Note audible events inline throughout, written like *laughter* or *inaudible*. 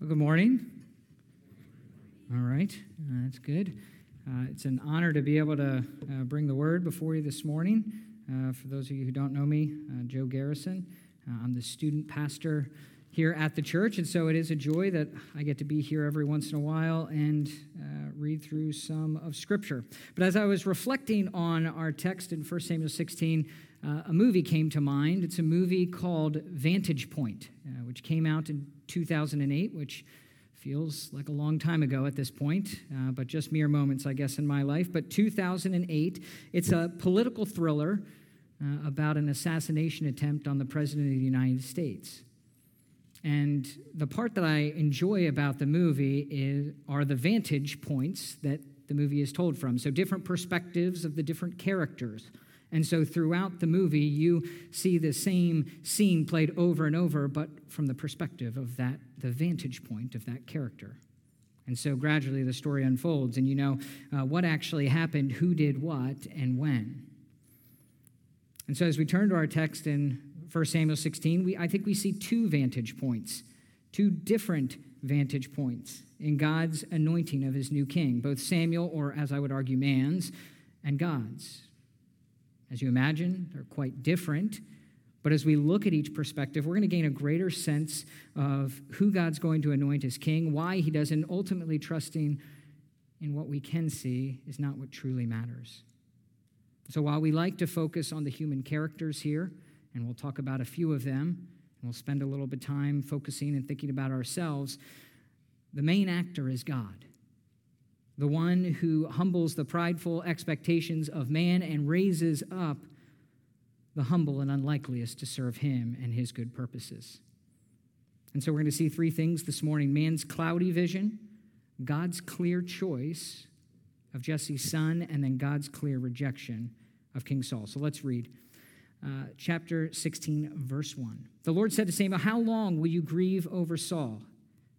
Well, good morning. All right, uh, that's good. Uh, it's an honor to be able to uh, bring the word before you this morning. Uh, for those of you who don't know me, uh, Joe Garrison. Uh, I'm the student pastor here at the church, and so it is a joy that I get to be here every once in a while and read through some of Scripture. But as I was reflecting on our text in 1 Samuel 16, a movie came to mind. It's a movie called Vantage Point, which came out in 2008, which feels like a long time ago at this point, uh, but just mere moments, I guess, in my life. But 2008, it's a political thriller uh, about an assassination attempt on the President of the United States. And the part that I enjoy about the movie is, are the vantage points that the movie is told from. So, different perspectives of the different characters. And so throughout the movie, you see the same scene played over and over, but from the perspective of that, the vantage point of that character. And so gradually the story unfolds, and you know uh, what actually happened, who did what, and when. And so as we turn to our text in 1 Samuel 16, we, I think we see two vantage points, two different vantage points in God's anointing of his new king, both Samuel, or as I would argue, man's, and God's. As you imagine, they're quite different. But as we look at each perspective, we're going to gain a greater sense of who God's going to anoint as king, why he does, and ultimately trusting in what we can see is not what truly matters. So while we like to focus on the human characters here, and we'll talk about a few of them, and we'll spend a little bit of time focusing and thinking about ourselves, the main actor is God the one who humbles the prideful expectations of man and raises up the humble and unlikeliest to serve him and his good purposes. And so we're going to see three things this morning man's cloudy vision, God's clear choice of Jesse's son, and then God's clear rejection of King Saul. So let's read. Uh, chapter 16, verse 1. The Lord said to Samuel, How long will you grieve over Saul,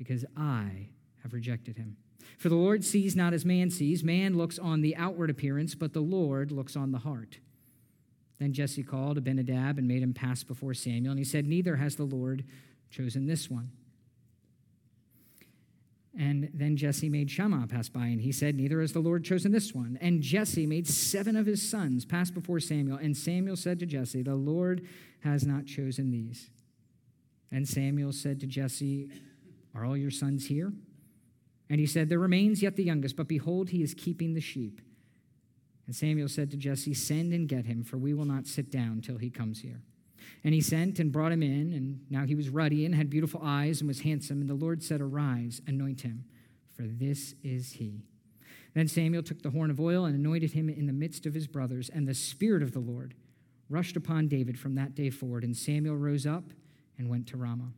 because I have rejected him. For the Lord sees not as man sees. Man looks on the outward appearance, but the Lord looks on the heart. Then Jesse called Abinadab and made him pass before Samuel, and he said, Neither has the Lord chosen this one. And then Jesse made Shammah pass by, and he said, Neither has the Lord chosen this one. And Jesse made seven of his sons pass before Samuel, and Samuel said to Jesse, The Lord has not chosen these. And Samuel said to Jesse, are all your sons here? And he said, There remains yet the youngest, but behold, he is keeping the sheep. And Samuel said to Jesse, Send and get him, for we will not sit down till he comes here. And he sent and brought him in, and now he was ruddy and had beautiful eyes and was handsome. And the Lord said, Arise, anoint him, for this is he. Then Samuel took the horn of oil and anointed him in the midst of his brothers, and the Spirit of the Lord rushed upon David from that day forward. And Samuel rose up and went to Ramah.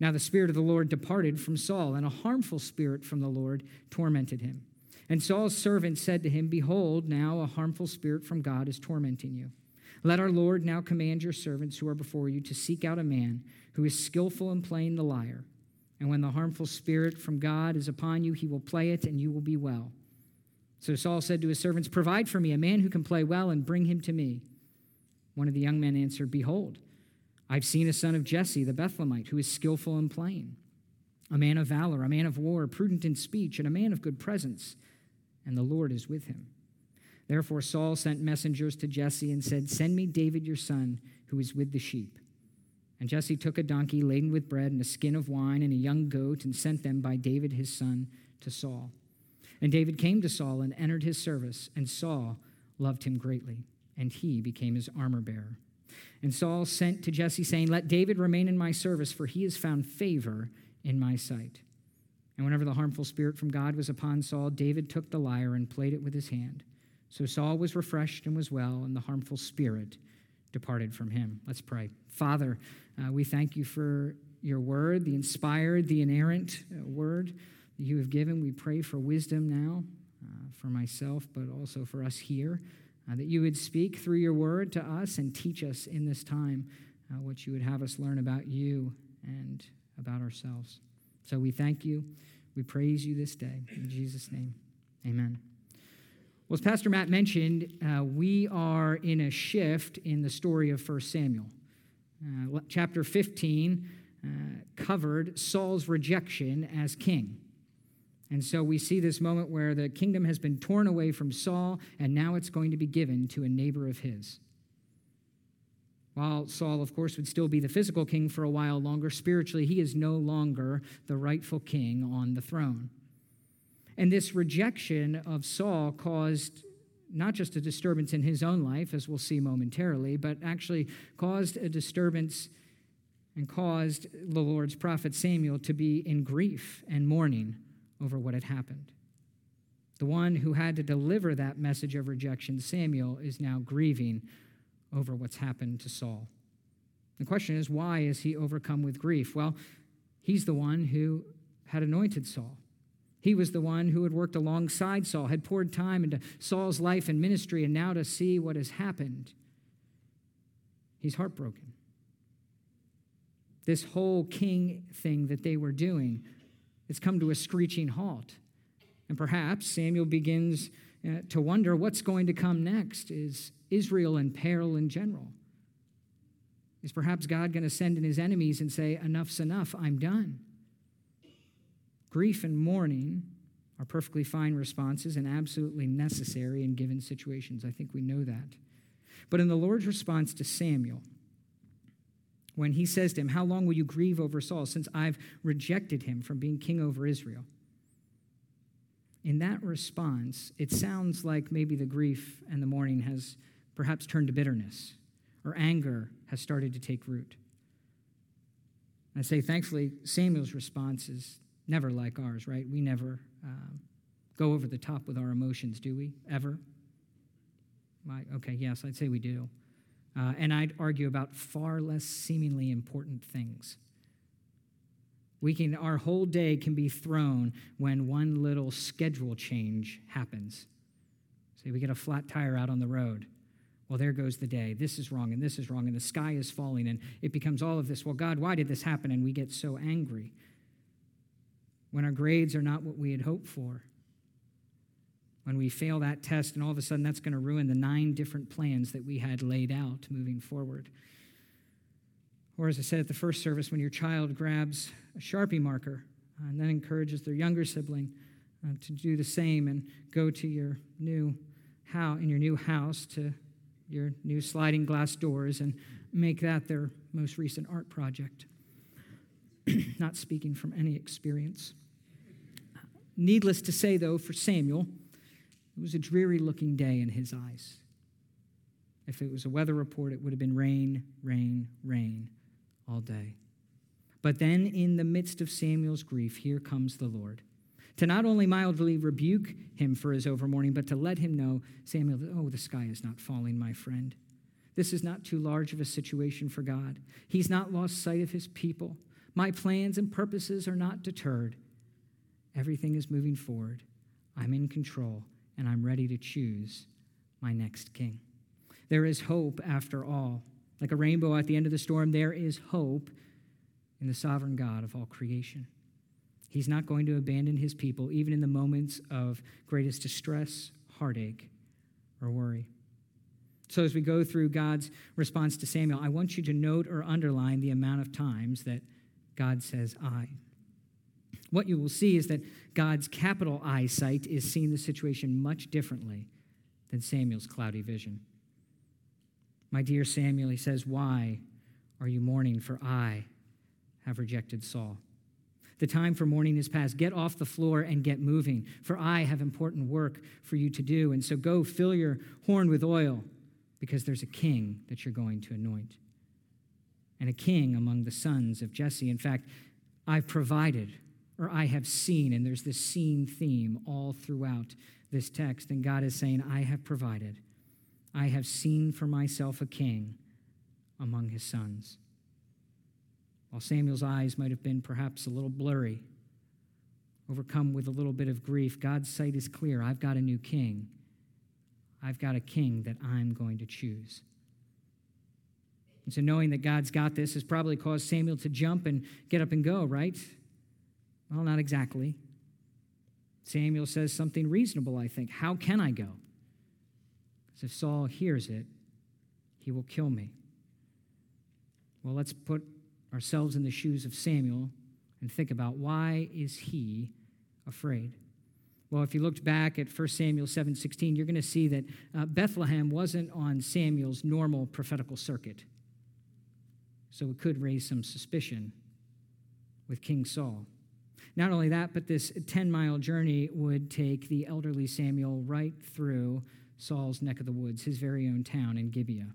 Now the Spirit of the Lord departed from Saul, and a harmful spirit from the Lord tormented him. And Saul's servant said to him, Behold, now a harmful spirit from God is tormenting you. Let our Lord now command your servants who are before you to seek out a man who is skillful in playing the lyre. And when the harmful spirit from God is upon you, he will play it, and you will be well. So Saul said to his servants, Provide for me a man who can play well, and bring him to me. One of the young men answered, Behold, I've seen a son of Jesse the Bethlehemite who is skillful in playing, a man of valor, a man of war, prudent in speech, and a man of good presence, and the Lord is with him. Therefore Saul sent messengers to Jesse and said, Send me David your son, who is with the sheep. And Jesse took a donkey laden with bread and a skin of wine and a young goat and sent them by David his son to Saul. And David came to Saul and entered his service, and Saul loved him greatly, and he became his armor bearer. And Saul sent to Jesse, saying, Let David remain in my service, for he has found favor in my sight. And whenever the harmful spirit from God was upon Saul, David took the lyre and played it with his hand. So Saul was refreshed and was well, and the harmful spirit departed from him. Let's pray. Father, uh, we thank you for your word, the inspired, the inerrant uh, word that you have given. We pray for wisdom now uh, for myself, but also for us here, uh, that you would speak through your word to us and teach us in this time uh, what you would have us learn about you and about ourselves. So we thank you. We praise you this day. In Jesus' name, amen. Well, as Pastor Matt mentioned, uh, we are in a shift in the story of 1 Samuel. Uh, chapter 15 uh, covered Saul's rejection as king. And so we see this moment where the kingdom has been torn away from Saul, and now it's going to be given to a neighbor of his. While Saul, of course, would still be the physical king for a while longer, spiritually, he is no longer the rightful king on the throne. And this rejection of Saul caused not just a disturbance in his own life, as we'll see momentarily, but actually caused a disturbance and caused the Lord's prophet Samuel to be in grief and mourning over what had happened. The one who had to deliver that message of rejection, Samuel, is now grieving over what's happened to Saul. The question is, why is he overcome with grief? Well, he's the one who had anointed Saul. He was the one who had worked alongside Saul, had poured time into Saul's life and ministry, and now to see what has happened, he's heartbroken. This whole king thing that they were doing, it's come to a screeching halt. And perhaps Samuel begins uh, to wonder what's going to come next. Is Israel in peril in general? Is perhaps God going to send in his enemies and say, Enough's enough, I'm done? Grief and mourning are perfectly fine responses and absolutely necessary in given situations. I think we know that. But in the Lord's response to Samuel, when he says to him, How long will you grieve over Saul since I've rejected him from being king over Israel? In that response, it sounds like maybe the grief and the mourning has perhaps turned to bitterness or anger has started to take root. I say, thankfully, Samuel's response is never like ours, right? We never um, go over the top with our emotions, do we? Ever? My, okay, yes, I'd say we do. Uh, and I'd argue about far less seemingly important things. We can, our whole day can be thrown when one little schedule change happens. Say we get a flat tire out on the road. Well, there goes the day. This is wrong, and this is wrong, and the sky is falling, and it becomes all of this. Well, God, why did this happen? And we get so angry when our grades are not what we had hoped for, when we fail that test, and all of a sudden that's going to ruin the nine different plans that we had laid out moving forward. Or, as I said at the first service, when your child grabs a Sharpie marker and then encourages their younger sibling uh, to do the same and go to your new house, in your new house to your new sliding glass doors and make that their most recent art project. *clears throat* Not speaking from any experience. Needless to say, though, for Samuel, it was a dreary looking day in his eyes. If it was a weather report, it would have been rain, rain, rain all day. But then, in the midst of Samuel's grief, here comes the Lord to not only mildly rebuke him for his overmourning, but to let him know, Samuel, oh, the sky is not falling, my friend. This is not too large of a situation for God. He's not lost sight of his people. My plans and purposes are not deterred. Everything is moving forward. I'm in control, and I'm ready to choose my next king. There is hope after all. Like a rainbow at the end of the storm, there is hope in the sovereign God of all creation. He's not going to abandon his people, even in the moments of greatest distress, heartache, or worry. So, as we go through God's response to Samuel, I want you to note or underline the amount of times that God says, I what you will see is that God's capital eyesight is seeing the situation much differently than Samuel's cloudy vision. My dear Samuel, he says, Why are you mourning? For I have rejected Saul. The time for mourning is past. Get off the floor and get moving, for I have important work for you to do. And so go fill your horn with oil, because there's a king that you're going to anoint, and a king among the sons of Jesse. In fact, I've provided, or I have seen, and there's this seen theme all throughout this text. And God is saying, I have provided. I have seen for myself a king among his sons. While Samuel's eyes might have been perhaps a little blurry, overcome with a little bit of grief, God's sight is clear. I've got a new king. I've got a king that I'm going to choose. And so, knowing that God's got this has probably caused Samuel to jump and get up and go, right? Well, not exactly. Samuel says something reasonable, I think. How can I go? Because if Saul hears it, he will kill me. Well, let's put ourselves in the shoes of Samuel and think about why is he afraid? Well, if you looked back at 1 Samuel 7:16, you're going to see that uh, Bethlehem wasn't on Samuel's normal prophetical circuit. So it could raise some suspicion with King Saul. Not only that, but this 10 mile journey would take the elderly Samuel right through Saul's neck of the woods, his very own town in Gibeah.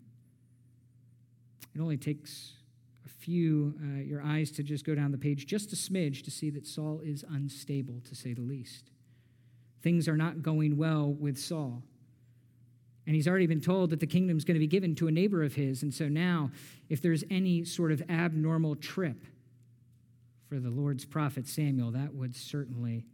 It only takes a few, uh, your eyes to just go down the page just a smidge to see that Saul is unstable, to say the least. Things are not going well with Saul. And he's already been told that the kingdom's going to be given to a neighbor of his. And so now, if there's any sort of abnormal trip for the Lord's prophet Samuel, that would certainly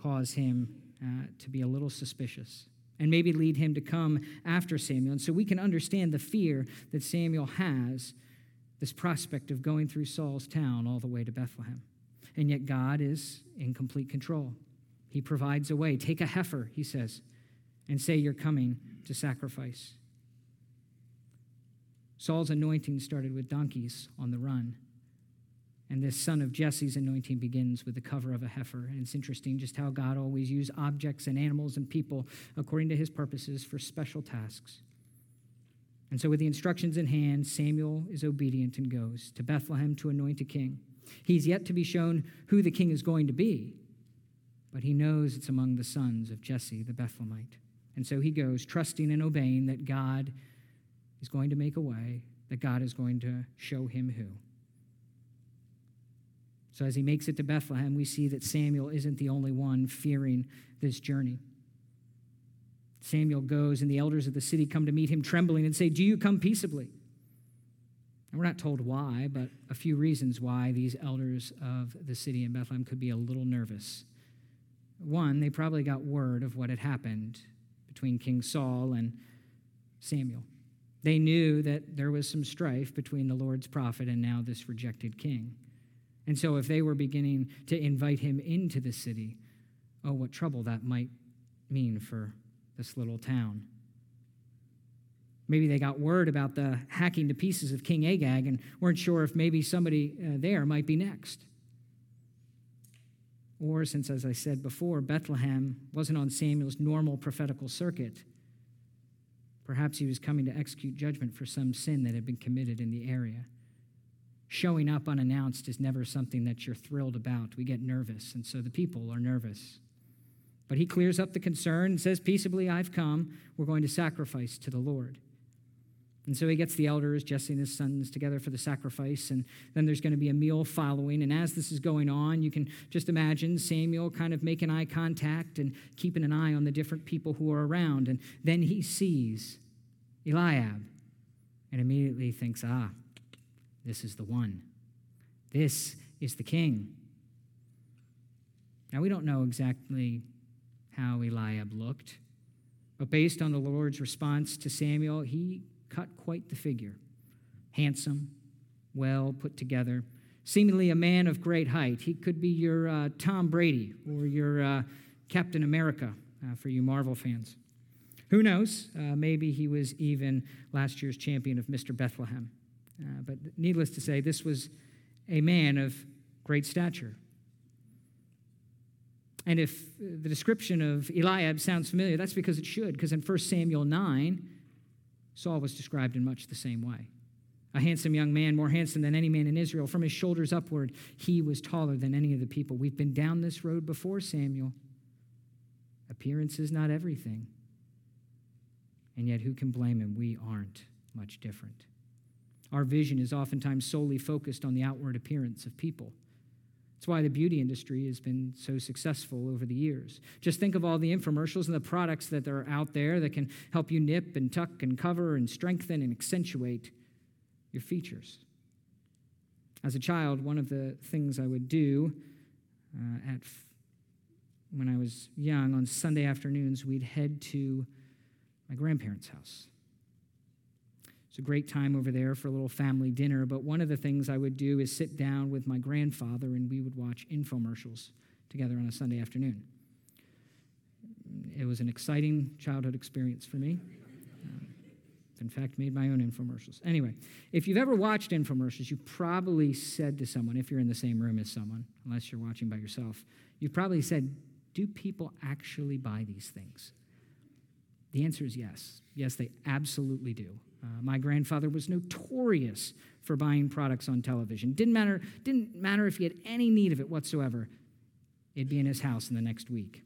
cause him uh, to be a little suspicious and maybe lead him to come after Samuel. And so we can understand the fear that Samuel has this prospect of going through Saul's town all the way to Bethlehem. And yet God is in complete control. He provides a way. Take a heifer, he says, and say you're coming to sacrifice. Saul's anointing started with donkeys on the run. And this son of Jesse's anointing begins with the cover of a heifer. And it's interesting just how God always used objects and animals and people according to his purposes for special tasks. And so, with the instructions in hand, Samuel is obedient and goes to Bethlehem to anoint a king. He's yet to be shown who the king is going to be, but he knows it's among the sons of Jesse the Bethlehemite. And so he goes, trusting and obeying that God is going to make a way, that God is going to show him who. So, as he makes it to Bethlehem, we see that Samuel isn't the only one fearing this journey. Samuel goes, and the elders of the city come to meet him trembling and say, Do you come peaceably? And we're not told why, but a few reasons why these elders of the city in Bethlehem could be a little nervous. One, they probably got word of what had happened between King Saul and Samuel. They knew that there was some strife between the Lord's prophet and now this rejected king. And so, if they were beginning to invite him into the city, oh, what trouble that might mean for this little town. Maybe they got word about the hacking to pieces of King Agag and weren't sure if maybe somebody uh, there might be next. Or, since, as I said before, Bethlehem wasn't on Samuel's normal prophetical circuit, perhaps he was coming to execute judgment for some sin that had been committed in the area. Showing up unannounced is never something that you're thrilled about. We get nervous, and so the people are nervous. But he clears up the concern and says, Peaceably, I've come. We're going to sacrifice to the Lord. And so he gets the elders, Jesse and his sons, together for the sacrifice. And then there's going to be a meal following. And as this is going on, you can just imagine Samuel kind of making eye contact and keeping an eye on the different people who are around. And then he sees Eliab and immediately thinks, ah, this is the one. This is the king. Now, we don't know exactly how Eliab looked. But based on the Lord's response to Samuel, he cut quite the figure. Handsome, well put together, seemingly a man of great height. He could be your uh, Tom Brady or your uh, Captain America uh, for you Marvel fans. Who knows? Uh, maybe he was even last year's champion of Mr. Bethlehem. Uh, but needless to say, this was a man of great stature. And if the description of Eliab sounds familiar, that's because it should, because in 1 Samuel 9, Saul was described in much the same way. A handsome young man, more handsome than any man in Israel. From his shoulders upward, he was taller than any of the people. We've been down this road before, Samuel. Appearance is not everything. And yet, who can blame him? We aren't much different. Our vision is oftentimes solely focused on the outward appearance of people. It's why the beauty industry has been so successful over the years. Just think of all the infomercials and the products that are out there that can help you nip and tuck and cover and strengthen and accentuate your features. As a child, one of the things I would do uh, at when I was young on Sunday afternoons, we'd head to my grandparents' house. It's a great time over there for a little family dinner, but one of the things I would do is sit down with my grandfather and we would watch infomercials together on a Sunday afternoon. It was an exciting childhood experience for me. Um, in fact, made my own infomercials. Anyway, if you've ever watched infomercials, you probably said to someone, if you're in the same room as someone, unless you're watching by yourself, you've probably said, Do people actually buy these things? The answer is yes. Yes, they absolutely do. Uh, my grandfather was notorious for buying products on television. Didn't matter, didn't matter if he had any need of it whatsoever, it'd be in his house in the next week.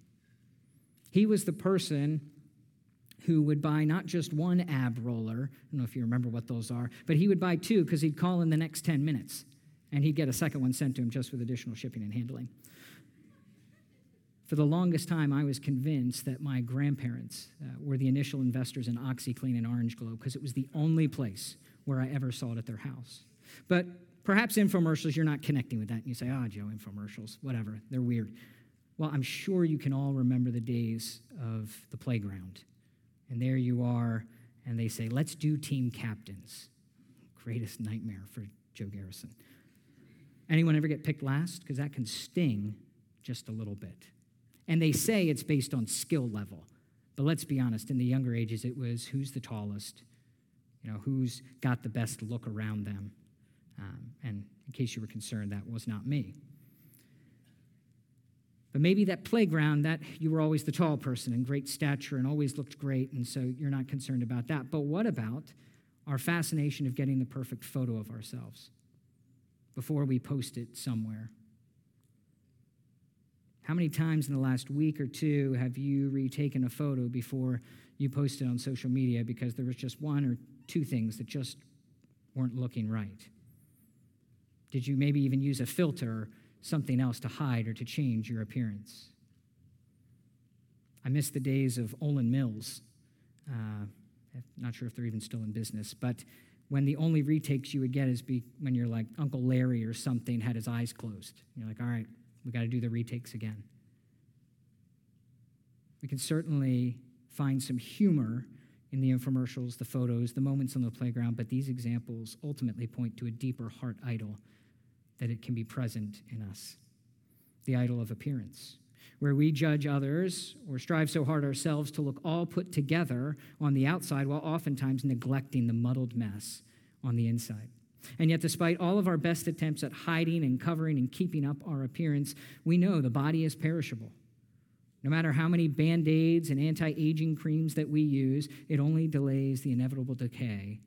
He was the person who would buy not just one ab roller, I don't know if you remember what those are, but he would buy two because he'd call in the next 10 minutes and he'd get a second one sent to him just with additional shipping and handling. For the longest time, I was convinced that my grandparents uh, were the initial investors in OxiClean and Orange Glo because it was the only place where I ever saw it at their house. But perhaps infomercials, you're not connecting with that. And you say, oh, Joe, infomercials, whatever, they're weird. Well, I'm sure you can all remember the days of the playground and there you are, and they say, let's do team captains. Greatest nightmare for Joe Garrison. Anyone ever get picked last? Because that can sting just a little bit. And they say it's based on skill level. But let's be honest, in the younger ages, it was who's the tallest, you know, who's got the best look around them. Um, and in case you were concerned, that was not me. But maybe that playground, that you were always the tall person and great stature and always looked great, and so you're not concerned about that. But what about our fascination of getting the perfect photo of ourselves before we post it somewhere? How many times in the last week or two have you retaken a photo before you posted on social media because there was just one or two things that just weren't looking right? Did you maybe even use a filter something else to hide or to change your appearance. I miss the days of Olan Mills. Uh, not sure if they're even still in business, but when the only retakes you would get is be when you're like Uncle Larry or something had his eyes closed. You're like, all right, we got to do the retakes again. We can certainly find some humor in the infomercials, the photos, the moments on the playground, but these examples ultimately point to a deeper heart idol that it can be present in us the idol of appearance, where we judge others or strive so hard ourselves to look all put together on the outside while oftentimes neglecting the muddled mess on the inside. And yet, despite all of our best attempts at hiding and covering and keeping up our appearance, we know the body is perishable. No matter how many band aids and anti aging creams that we use, it only delays the inevitable decay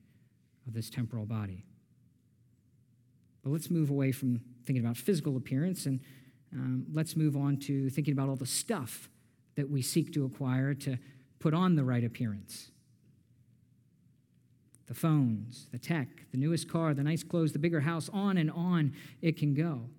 of this temporal body. But let's move away from thinking about physical appearance and um, let's move on to thinking about all the stuff that we seek to acquire to put on the right appearance. The phones, the tech, the newest car, the nice clothes, the bigger house, on and on it can go.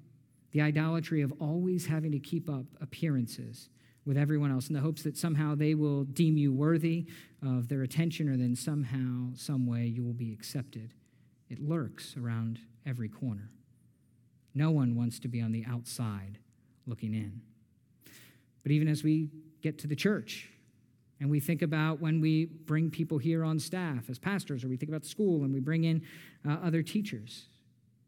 The idolatry of always having to keep up appearances with everyone else in the hopes that somehow they will deem you worthy of their attention or then somehow, some way, you will be accepted. It lurks around every corner. No one wants to be on the outside looking in. But even as we get to the church and we think about when we bring people here on staff as pastors, or we think about school and we bring in uh, other teachers,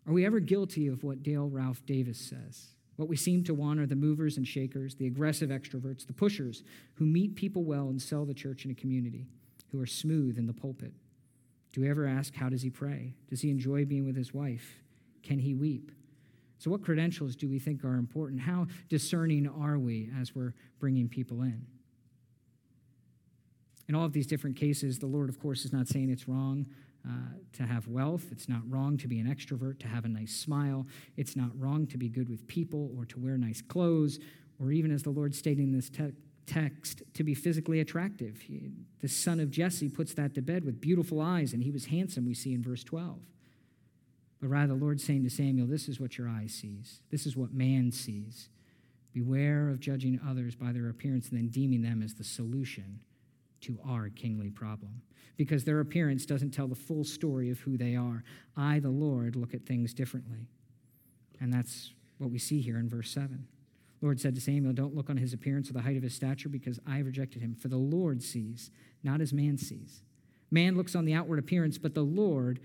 are we ever guilty of what Dale Ralph Davis says? What we seem to want are the movers and shakers, the aggressive extroverts, the pushers who meet people well and sell the church in a community, who are smooth in the pulpit do we ever ask, how does he pray? Does he enjoy being with his wife? Can he weep? So, what credentials do we think are important? How discerning are we as we're bringing people in? In all of these different cases, the Lord, of course, is not saying it's wrong uh, to have wealth. It's not wrong to be an extrovert, to have a nice smile. It's not wrong to be good with people or to wear nice clothes, or even, as the Lord stated in this te- text, to be physically attractive. He, the son of Jesse puts that to bed with beautiful eyes, and he was handsome, we see in verse 12. But rather, the Lord saying to Samuel, This is what your eye sees, this is what man sees. Beware of judging others by their appearance and then deeming them as the solution to our kingly problem. Because their appearance doesn't tell the full story of who they are. I, the Lord, look at things differently. And that's what we see here in verse 7. Lord said to Samuel, Don't look on his appearance or the height of his stature, because I have rejected him. For the Lord sees, not as man sees. Man looks on the outward appearance, but the Lord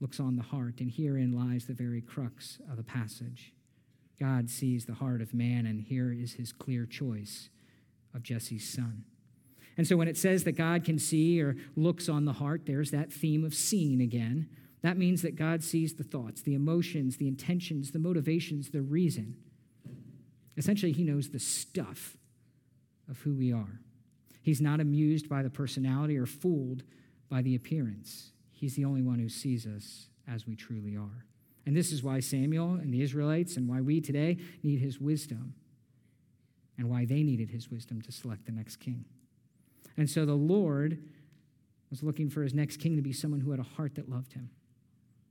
looks on the heart. And herein lies the very crux of the passage. God sees the heart of man, and here is his clear choice of Jesse's son. And so when it says that God can see or looks on the heart, there's that theme of seeing again. That means that God sees the thoughts, the emotions, the intentions, the motivations, the reason. Essentially, he knows the stuff of who we are. He's not amused by the personality or fooled by the appearance. He's the only one who sees us as we truly are. And this is why Samuel and the Israelites and why we today need his wisdom and why they needed his wisdom to select the next king. And so the Lord was looking for his next king to be someone who had a heart that loved him,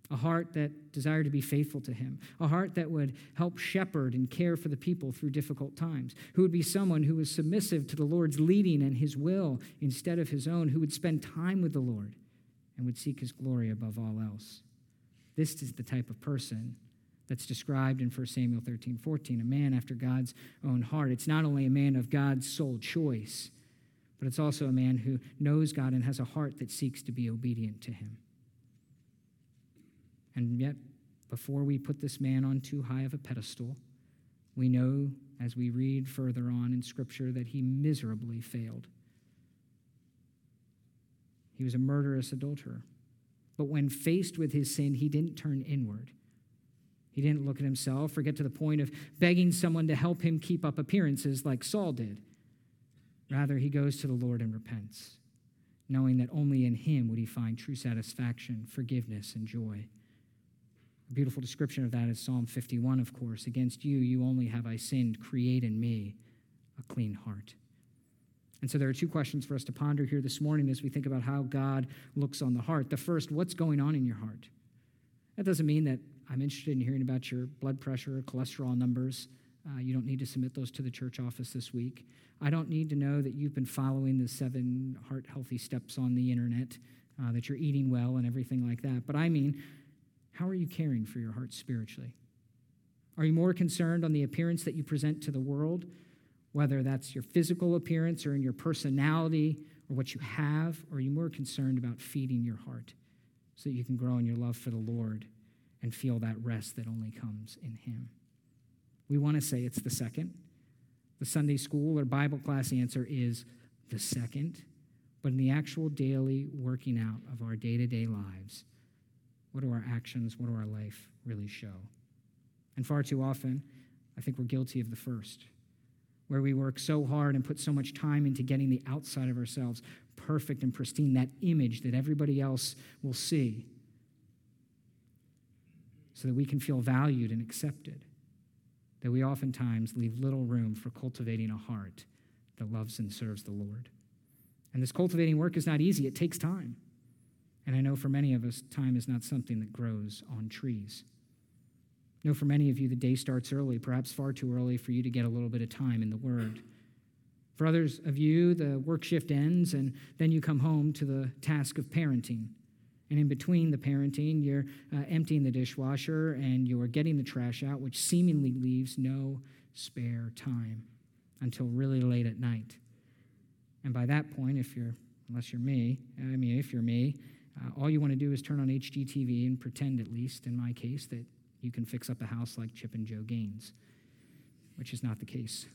a heart that desired to be faithful to him, a heart that would help shepherd and care for the people through difficult times, who would be someone who was submissive to the Lord's leading and his will instead of his own, who would spend time with the Lord and would seek his glory above all else. This is the type of person that's described in 1 Samuel 13 14, a man after God's own heart. It's not only a man of God's sole choice, but it's also a man who knows God and has a heart that seeks to be obedient to him. And yet, before we put this man on too high of a pedestal, we know as we read further on in Scripture that he miserably failed. He was a murderous adulterer. But when faced with his sin, he didn't turn inward. He didn't look at himself or get to the point of begging someone to help him keep up appearances like Saul did. Rather, he goes to the Lord and repents, knowing that only in him would he find true satisfaction, forgiveness, and joy. A beautiful description of that is Psalm 51, of course. Against you, you only have I sinned. Create in me a clean heart. And so there are two questions for us to ponder here this morning as we think about how God looks on the heart. The first, what's going on in your heart? That doesn't mean that I'm interested in hearing about your blood pressure or cholesterol numbers. Uh, you don't need to submit those to the church office this week. I don't need to know that you've been following the seven heart healthy steps on the internet, uh, that you're eating well and everything like that. But I mean, how are you caring for your heart spiritually? Are you more concerned on the appearance that you present to the world whether that's your physical appearance or in your personality or what you have, or are you more concerned about feeding your heart so that you can grow in your love for the Lord and feel that rest that only comes in Him? We want to say it's the second. The Sunday school or Bible class answer is the second. But in the actual daily working out of our day to day lives, what do our actions, what do our life really show? And far too often, I think we're guilty of the first where we work so hard and put so much time into getting the outside of ourselves perfect and pristine, that image that everybody else will see, so that we can feel valued and accepted, that we oftentimes leave little room for cultivating a heart that loves and serves the Lord. And this cultivating work is not easy, it takes time. And I know for many of us, time is not something that grows on trees I know for many of you, the day starts early, perhaps far too early for you to get a little bit of time in the Word. For others of you, the work shift ends, and then you come home to the task of parenting. And in between the parenting, you're uh, emptying the dishwasher and you're getting the trash out, which seemingly leaves no spare time until really late at night. And by that point, if you're, unless you're me, I mean, if you're me, uh, all you want to do is turn on HGTV and pretend, at least in my case, that you can fix up a house like Chip and Jo Gaines, which is not the case.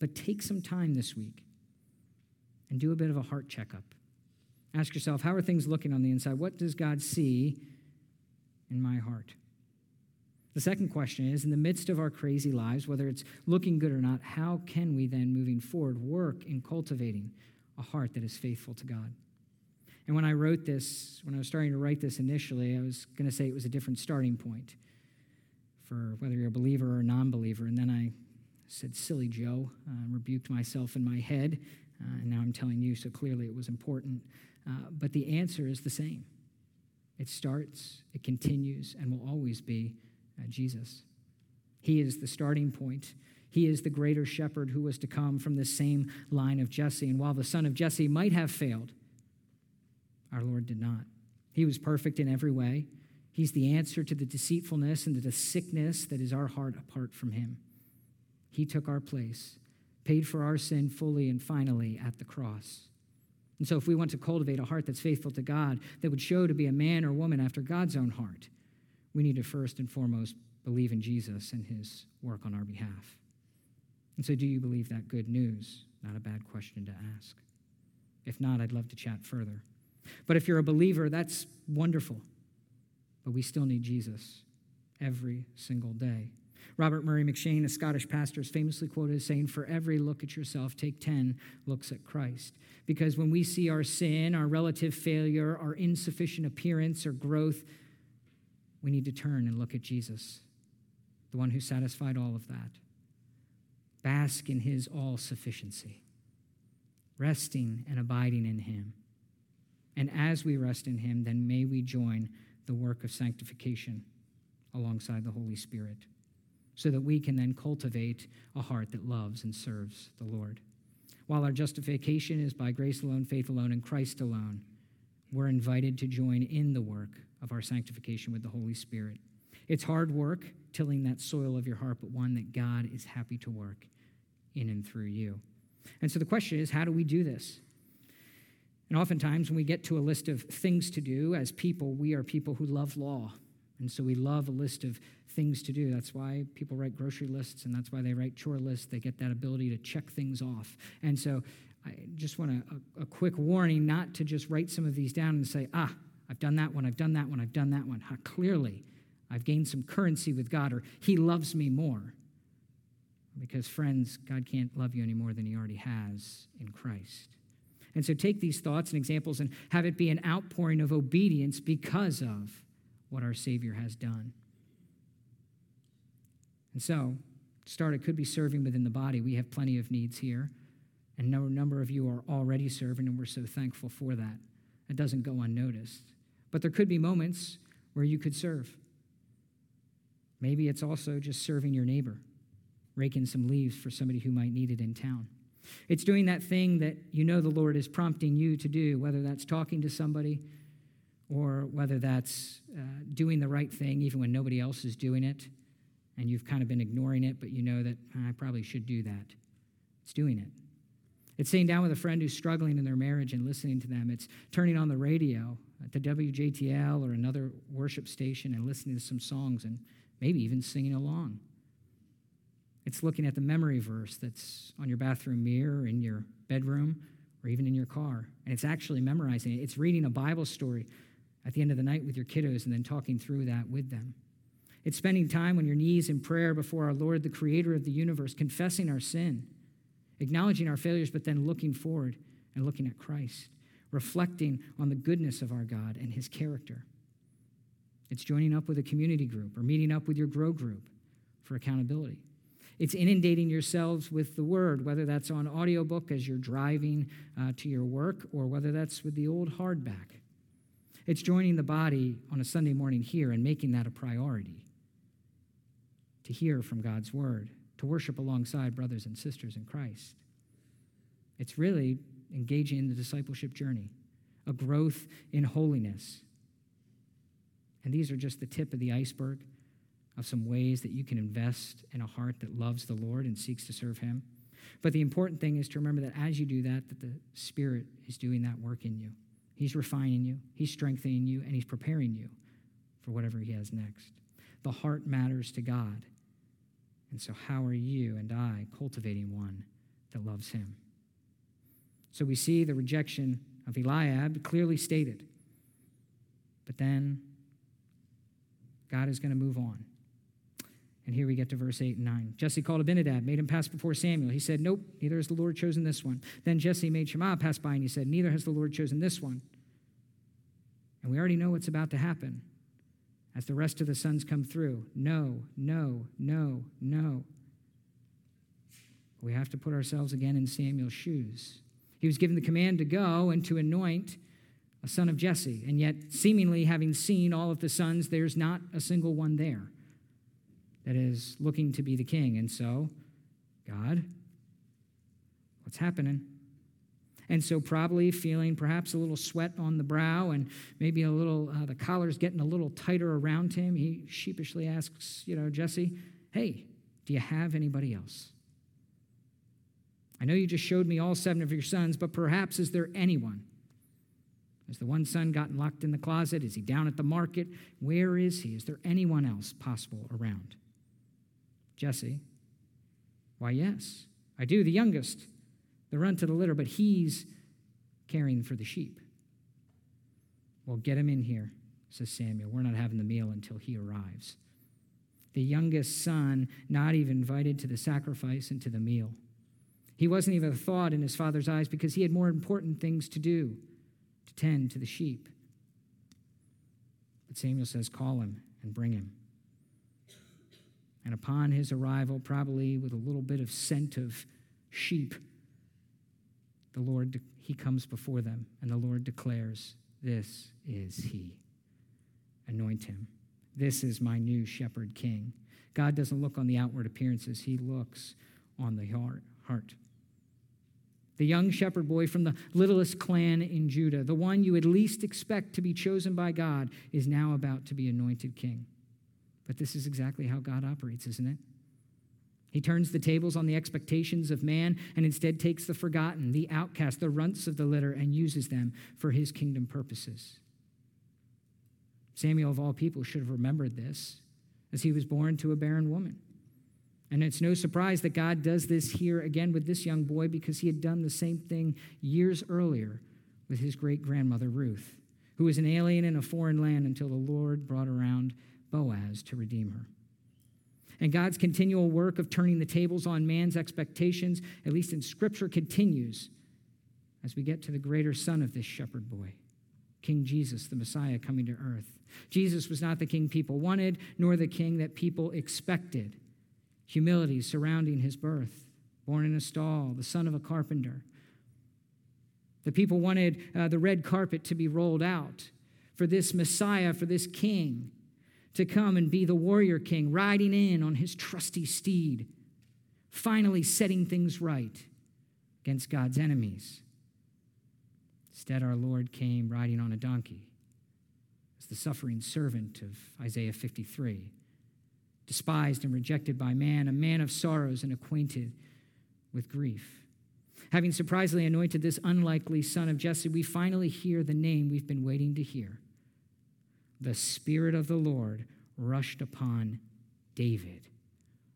But take some time this week and do a bit of a heart checkup. Ask yourself, how are things looking on the inside? What does God see in my heart? The second question is in the midst of our crazy lives, whether it's looking good or not, how can we then, moving forward, work in cultivating a heart that is faithful to God? And when I wrote this, when I was starting to write this initially, I was going to say it was a different starting point for whether you're a believer or a non believer. And then I said, Silly Joe, uh, rebuked myself in my head. Uh, and now I'm telling you, so clearly it was important. Uh, but the answer is the same it starts, it continues, and will always be uh, Jesus. He is the starting point. He is the greater shepherd who was to come from the same line of Jesse. And while the son of Jesse might have failed, our Lord did not. He was perfect in every way. He's the answer to the deceitfulness and to the sickness that is our heart apart from Him. He took our place, paid for our sin fully and finally at the cross. And so, if we want to cultivate a heart that's faithful to God, that would show to be a man or woman after God's own heart, we need to first and foremost believe in Jesus and His work on our behalf. And so, do you believe that good news? Not a bad question to ask. If not, I'd love to chat further. But if you're a believer, that's wonderful. But we still need Jesus every single day. Robert Murray M'Cheyne, a Scottish pastor, is famously quoted as saying, For every look at yourself, take 10 looks at Christ. Because when we see our sin, our relative failure, our insufficient appearance or growth, we need to turn and look at Jesus, the one who satisfied all of that. Bask in his all sufficiency, resting and abiding in him. And as we rest in him, then may we join the work of sanctification alongside the Holy Spirit so that we can then cultivate a heart that loves and serves the Lord. While our justification is by grace alone, faith alone, and Christ alone, we're invited to join in the work of our sanctification with the Holy Spirit. It's hard work tilling that soil of your heart, but one that God is happy to work in and through you. And so the question is how do we do this? And oftentimes, when we get to a list of things to do as people, we are people who love law. And so we love a list of things to do. That's why people write grocery lists, and that's why they write chore lists. They get that ability to check things off. And so I just want a, a, a quick warning not to just write some of these down and say, ah, I've done that one, I've done that one, I've done that one. How clearly I've gained some currency with God, or He loves me more. Because, friends, God can't love you any more than He already has in Christ. And so take these thoughts and examples and have it be an outpouring of obedience because of what our Savior has done. And so, start, it could be serving within the body. We have plenty of needs here, and a number of you are already serving, and we're so thankful for that. It doesn't go unnoticed. But there could be moments where you could serve. Maybe it's also just serving your neighbor, raking some leaves for somebody who might need it in town. It's doing that thing that you know the Lord is prompting you to do, whether that's talking to somebody or whether that's uh, doing the right thing even when nobody else is doing it and you've kind of been ignoring it, but you know that I probably should do that. It's doing it. It's sitting down with a friend who's struggling in their marriage and listening to them. It's turning on the radio at the WJTL or another worship station and listening to some songs and maybe even singing along. It's looking at the memory verse that's on your bathroom mirror, in your bedroom, or even in your car. And it's actually memorizing it. It's reading a Bible story at the end of the night with your kiddos and then talking through that with them. It's spending time on your knees in prayer before our Lord, the creator of the universe, confessing our sin, acknowledging our failures, but then looking forward and looking at Christ, reflecting on the goodness of our God and his character. It's joining up with a community group or meeting up with your grow group for accountability. It's inundating yourselves with the word, whether that's on audiobook as you're driving uh, to your work or whether that's with the old hardback. It's joining the body on a Sunday morning here and making that a priority to hear from God's word, to worship alongside brothers and sisters in Christ. It's really engaging in the discipleship journey, a growth in holiness. And these are just the tip of the iceberg of some ways that you can invest in a heart that loves the Lord and seeks to serve him. But the important thing is to remember that as you do that, that the Spirit is doing that work in you. He's refining you, He's strengthening you, and He's preparing you for whatever He has next. The heart matters to God. And so, how are you and I cultivating one that loves Him? So, we see the rejection of Eliab clearly stated. But then, God is going to move on. And here we get to verse 8 and 9. Jesse called Abinadab, made him pass before Samuel. He said, Nope, neither has the Lord chosen this one. Then Jesse made Shammah pass by, and he said, Neither has the Lord chosen this one. And we already know what's about to happen as the rest of the sons come through. No, no, no, no. We have to put ourselves again in Samuel's shoes. He was given the command to go and to anoint a son of Jesse, and yet, seemingly having seen all of the sons, there's not a single one there that is looking to be the king. And so, God, what's happening? And so, probably feeling perhaps a little sweat on the brow and maybe a little, uh, the collar's getting a little tighter around him, he sheepishly asks, you know, Jesse, hey, do you have anybody else? I know you just showed me all seven of your sons, but perhaps is there anyone? Has the one son gotten locked in the closet? Is he down at the market? Where is he? Is there anyone else possible around? Jesse, why, yes, I do, the youngest, the run to the litter, but he's caring for the sheep. Well, get him in here, says Samuel. We're not having the meal until he arrives. The youngest son, not even invited to the sacrifice and to the meal. He wasn't even a thought in his father's eyes because he had more important things to do to tend to the sheep. But Samuel says, Call him and bring him. And upon his arrival, probably with a little bit of scent of sheep, the Lord he comes before them, and the Lord declares, This is he. Anoint him. This is my new shepherd king. God doesn't look on the outward appearances, he looks on the heart. The young shepherd boy from the littlest clan in Judah, the one you would least expect to be chosen by God, is now about to be anointed king. But this is exactly how God operates, isn't it? He turns the tables on the expectations of man and instead takes the forgotten, the outcast, the runts of the litter, and uses them for his kingdom purposes. Samuel, of all people, should have remembered this as he was born to a barren woman. And it's no surprise that God does this here again with this young boy because he had done the same thing years earlier with his great grandmother Ruth, who was an alien in a foreign land until the Lord brought around Boaz to redeem her. And God's continual work of turning the tables on man's expectations, at least in Scripture, continues as we get to the greater son of this shepherd boy, King Jesus, the Messiah, coming to earth. Jesus was not the king people wanted, nor the king that people expected humility surrounding his birth, born in a stall, the son of a carpenter. The people wanted uh, the red carpet to be rolled out for this Messiah, for this king to come and be the warrior king, riding in on his trusty steed, finally setting things right against God's enemies. Instead, our Lord came riding on a donkey as the suffering servant of Isaiah 53 despised and rejected by man, a man of sorrows and acquainted with grief. Having surprisingly anointed this unlikely son of Jesse, we finally hear the name we've been waiting to hear. The Spirit of the Lord rushed upon David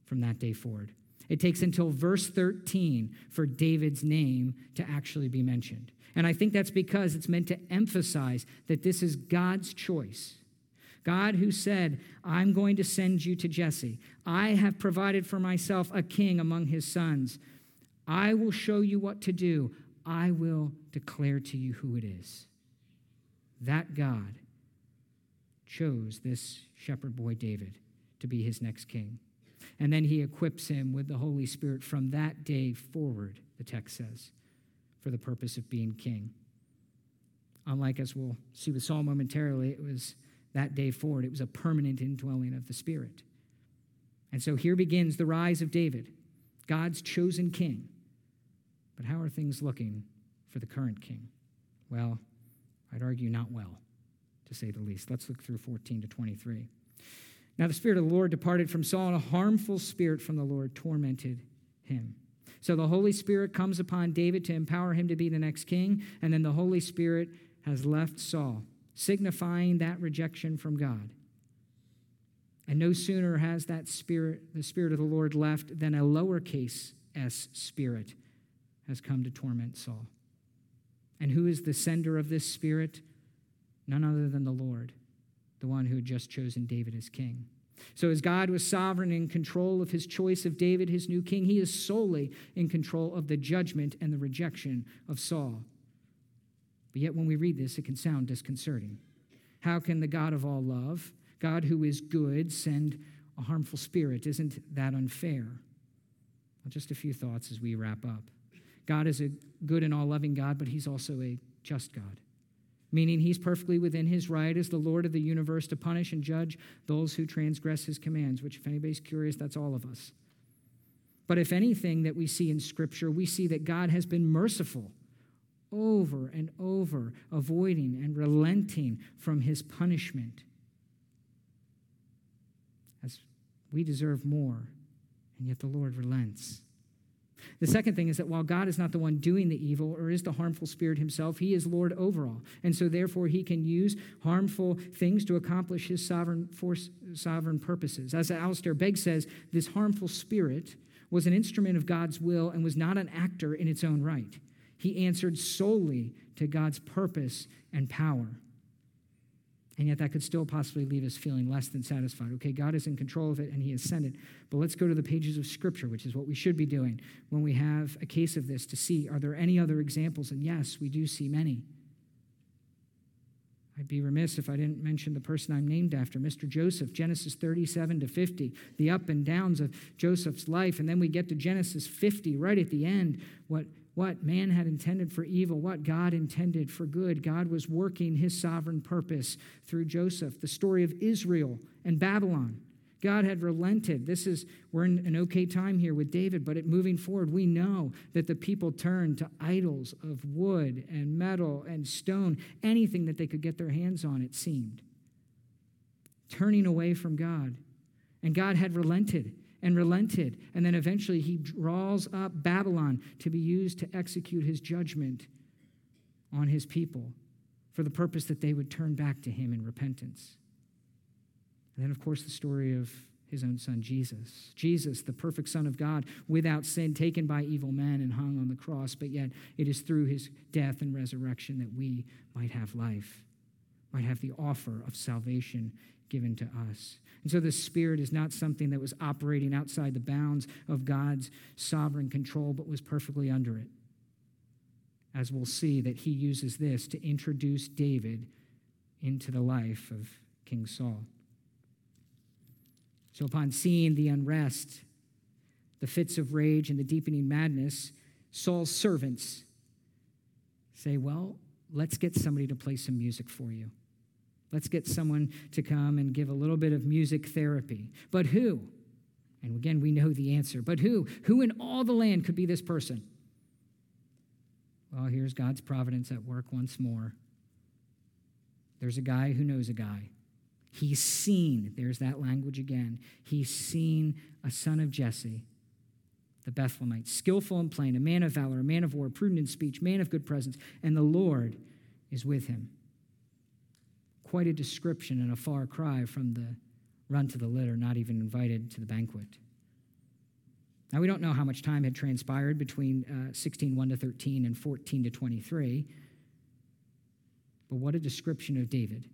from that day forward. It takes until verse 13 for David's name to actually be mentioned. And I think that's because it's meant to emphasize that this is God's choice. God, who said, I'm going to send you to Jesse. I have provided for myself a king among his sons. I will show you what to do. I will declare to you who it is. That God chose this shepherd boy David to be his next king. And then he equips him with the Holy Spirit from that day forward, the text says, for the purpose of being king. Unlike, as we'll see with Saul momentarily, it was that day forward. It was a permanent indwelling of the Spirit. And so here begins the rise of David, God's chosen king. But how are things looking for the current king? Well, I'd argue not well, to say the least. Let's look through 14 to 23. Now the Spirit of the Lord departed from Saul, and a harmful spirit from the Lord tormented him. So the Holy Spirit comes upon David to empower him to be the next king, and then the Holy Spirit has left Saul signifying that rejection from God. And no sooner has that spirit, the Spirit of the Lord, left than a lowercase s spirit has come to torment Saul. And who is the sender of this spirit? None other than the Lord, the one who had just chosen David as king. So, as God was sovereign in control of his choice of David, his new king, he is solely in control of the judgment and the rejection of Saul. But yet, when we read this, it can sound disconcerting. How can the God of all love, God who is good, send a harmful spirit? Isn't that unfair? Well, just a few thoughts as we wrap up. God is a good and all loving God, but He's also a just God, meaning He's perfectly within His right as the Lord of the universe to punish and judge those who transgress His commands, which, if anybody's curious, that's all of us. But if anything that we see in Scripture, we see that God has been merciful over and over, avoiding and relenting from his punishment. As we deserve more, and yet the Lord relents. The second thing is that while God is not the one doing the evil or is the harmful spirit himself, he is Lord over all. And so, therefore, he can use harmful things to accomplish his sovereign, force, sovereign purposes. As Alistair Begg says, this harmful spirit was an instrument of God's will and was not an actor in its own right. He answered solely to God's purpose and power. And yet, that could still possibly leave us feeling less than satisfied. Okay, God is in control of it and He has sent it. But let's go to the pages of Scripture, which is what we should be doing when we have a case of this to see are there any other examples? And yes, we do see many. I'd be remiss if I didn't mention the person I'm named after, Mr. Joseph, Genesis 37 to 50, the up and downs of Joseph's life. And then we get to Genesis 50, right at the end, what what man had intended for evil, what God intended for good. God was working his sovereign purpose through Joseph. The story of Israel and Babylon. God had relented. This is, we're in an okay time here with David, but it, moving forward, we know that the people turned to idols of wood and metal and stone, anything that they could get their hands on, it seemed. Turning away from God. And God had relented and relented. And then eventually he draws up Babylon to be used to execute his judgment on his people for the purpose that they would turn back to him in repentance. And then, of course, the story of his own son, Jesus. Jesus, the perfect Son of God, without sin, taken by evil men and hung on the cross, but yet it is through his death and resurrection that we might have life, might have the offer of salvation given to us. And so the Spirit is not something that was operating outside the bounds of God's sovereign control, but was perfectly under it. As we'll see, that he uses this to introduce David into the life of King Saul. So, upon seeing the unrest, the fits of rage, and the deepening madness, Saul's servants say, Well, let's get somebody to play some music for you. Let's get someone to come and give a little bit of music therapy. But who? And again, we know the answer. But who? Who in all the land could be this person? Well, here's God's providence at work once more. There's a guy who knows a guy. He's seen, there's that language again. He's seen a son of Jesse, the Bethlehemite, skillful and plain, a man of valor, a man of war, prudent in speech, man of good presence, and the Lord is with him quite a description and a far cry from the run to the litter, not even invited to the banquet. Now, we don't know how much time had transpired between uh, 16 1 to 13 and 14 to 23, but what a description of David,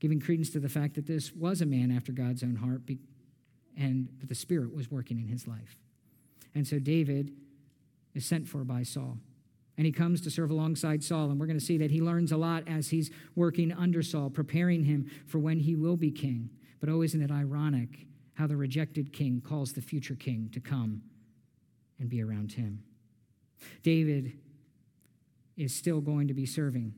giving credence to the fact that this was a man after God's own heart be- and that the Spirit was working in his life. And so David is sent for by Saul and he comes to serve alongside Saul. And we're going to see that he learns a lot as he's working under Saul, preparing him for when he will be king. But oh, isn't it ironic how the rejected king calls the future king to come and be around him? David is still going to be serving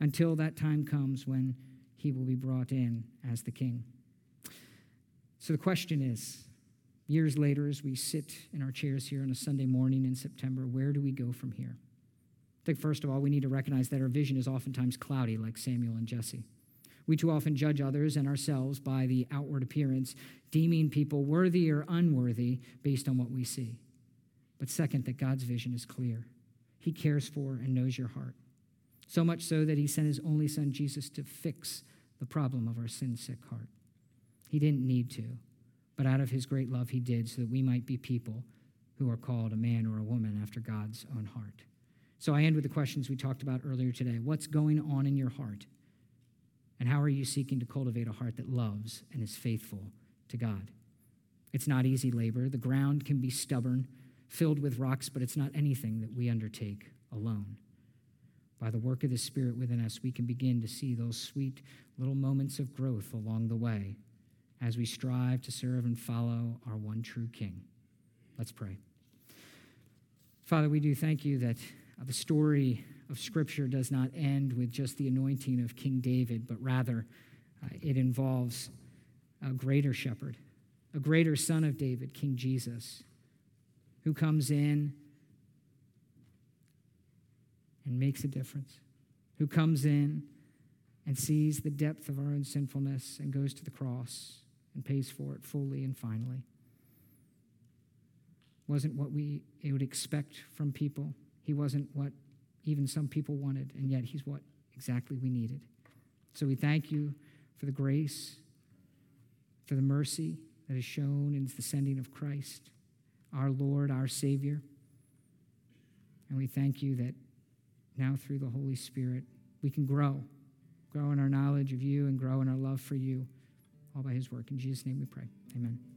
until that time comes when he will be brought in as the king. So the question is years later, as we sit in our chairs here on a Sunday morning in September, where do we go from here? I think, first of all, we need to recognize that our vision is oftentimes cloudy, like Samuel and Jesse. We too often judge others and ourselves by the outward appearance, deeming people worthy or unworthy based on what we see. But second, that God's vision is clear. He cares for and knows your heart. So much so that he sent his only son, Jesus, to fix the problem of our sin sick heart. He didn't need to, but out of his great love, he did so that we might be people who are called a man or a woman after God's own heart. So I end with the questions we talked about earlier today. What's going on in your heart? And how are you seeking to cultivate a heart that loves and is faithful to God? It's not easy labor. The ground can be stubborn, filled with rocks, but it's not anything that we undertake alone. by the work of the Spirit within us, we can begin to see those sweet little moments of growth along the way as we strive to serve and follow our one true King. Let's pray. Father, we do thank you that the story of Scripture does not end with just the anointing of King David, but rather uh, it involves a greater shepherd, a greater son of David, King Jesus, who comes in and makes a difference, who comes in and sees the depth of our own sinfulness and goes to the cross and pays for it fully and finally. Wasn't what we would expect from people. He wasn't what even some people wanted, and yet he's what exactly we needed. So we thank you for the grace, for the mercy that is shown in the sending of Christ, our Lord, our Savior. And we thank you that now through the Holy Spirit, we can grow, grow in our knowledge of you and grow in our love for you, all by his work. In Jesus' name we pray. Amen.